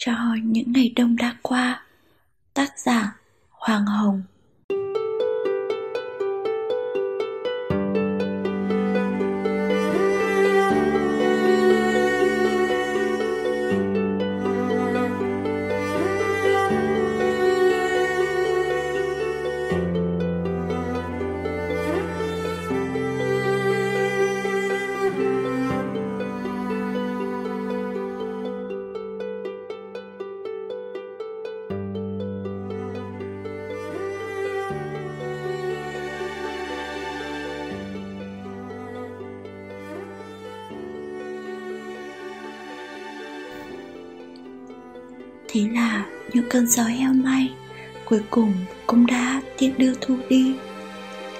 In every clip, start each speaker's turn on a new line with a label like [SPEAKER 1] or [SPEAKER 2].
[SPEAKER 1] cho những ngày đông đã qua. Tác giả hoàng hồng. Thế là những cơn gió heo may Cuối cùng cũng đã tiễn đưa thu đi.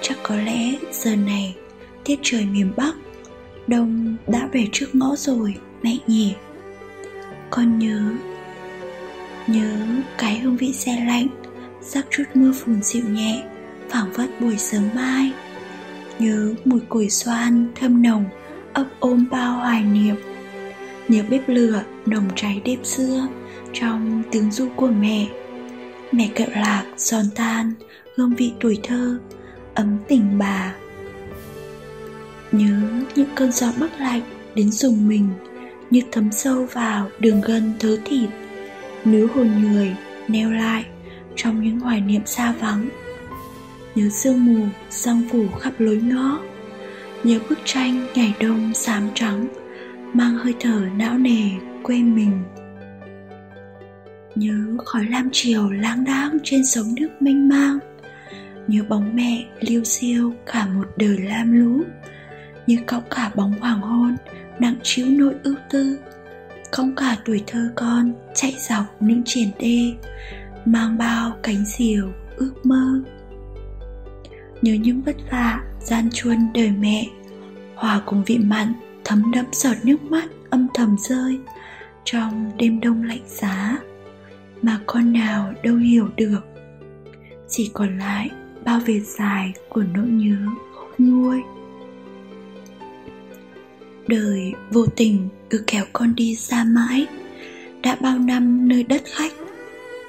[SPEAKER 1] Chắc có lẽ giờ này Tiết trời miền Bắc, Đông đã về trước ngõ rồi, Mẹ nhỉ? Con nhớ Nhớ cái hương vị xe lạnh, rắc chút mưa phùn dịu nhẹ, phảng phất buổi sớm mai. Nhớ mùi củi xoan thơm nồng, ấp ôm bao hoài niệm. Nhớ bếp lửa nồng cháy đêm xưa trong tiếng ru của mẹ. Mẹ kẹo lạc, giòn tan, hương vị tuổi thơ, ấm tình bà. Nhớ những cơn gió bắc lạnh đến dùng mình, như thấm sâu vào đường gân thớ thịt níu hồn người neo lại trong những hoài niệm xa vắng. Nhớ sương mù sang phủ khắp lối ngõ, nhớ bức tranh ngày đông xám trắng, mang hơi thở não nề quê mình nhớ khói lam chiều lang đãng trên sóng nước mênh mang. Nhớ bóng mẹ liêu xiêu cả một đời lam lũ. Như cõng cả bóng hoàng hôn nặng chiếu nỗi ưu tư. Cõng cả tuổi thơ con chạy dọc những triển đê, mang bao cánh diều ước mơ. Nhớ những vất vả gian chuân đời mẹ, hòa cùng vị mặn thấm đẫm giọt nước mắt âm thầm rơi trong đêm đông lạnh giá mà con nào đâu hiểu được. Chỉ còn lại bao vệt dài của nỗi nhớ khôn nguôi đời vô tình cứ kéo con đi xa mãi. Đã bao năm nơi đất khách,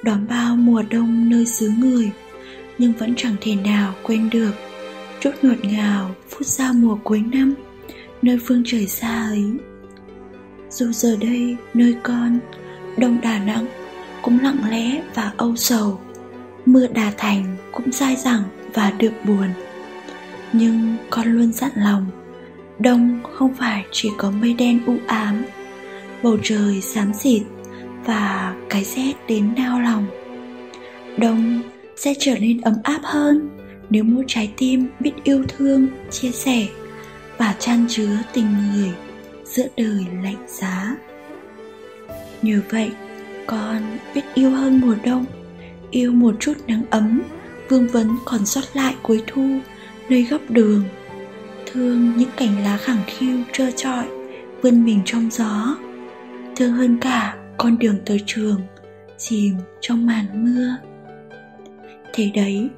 [SPEAKER 1] đón bao mùa đông nơi xứ người, nhưng vẫn chẳng thể nào quên được chút ngọt ngào phút giao mùa cuối năm nơi phương trời xa ấy. Dù giờ đây nơi con đông đà nẵng cũng lặng lẽ và âu sầu. Mưa đà thành cũng dai dẳng và được buồn. Nhưng con luôn dặn lòng, đông không phải chỉ có mây đen u ám. Bầu trời xám xịt và cái rét đến nao lòng. Đông sẽ trở nên ấm áp hơn nếu mỗi trái tim biết yêu thương, chia sẻ và chan chứa tình người giữa đời lạnh giá. Nhờ vậy con biết yêu hơn mùa đông, yêu một chút nắng ấm, vương vấn còn sót lại cuối thu, nơi góc đường. Thương những cành lá khẳng khiu trơ trọi, vươn mình trong gió. Thương hơn cả con đường tới trường, chìm trong màn mưa. Thế đấy,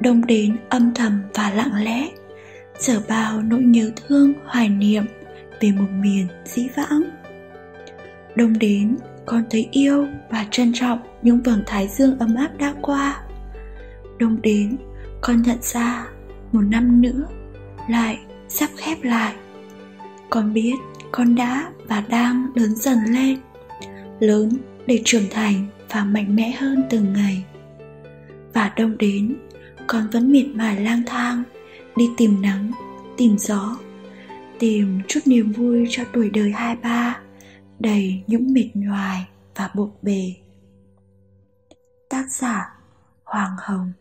[SPEAKER 1] đông đến âm thầm và lặng lẽ chở bao nỗi nhớ thương hoài niệm về một miền dĩ vãng. Đông đến con thấy yêu và trân trọng những vầng thái dương ấm áp đã qua. Đông đến, con nhận ra một năm nữa lại sắp khép lại. Con biết con đã và đang lớn dần lên, lớn để trưởng thành và mạnh mẽ hơn từng ngày. Và đông đến, con vẫn miệt mài lang thang, đi tìm nắng, tìm gió, tìm chút niềm vui cho tuổi đời hai ba đầy những mệt nhoài và bộn bề. Tác giả hoàng hồng.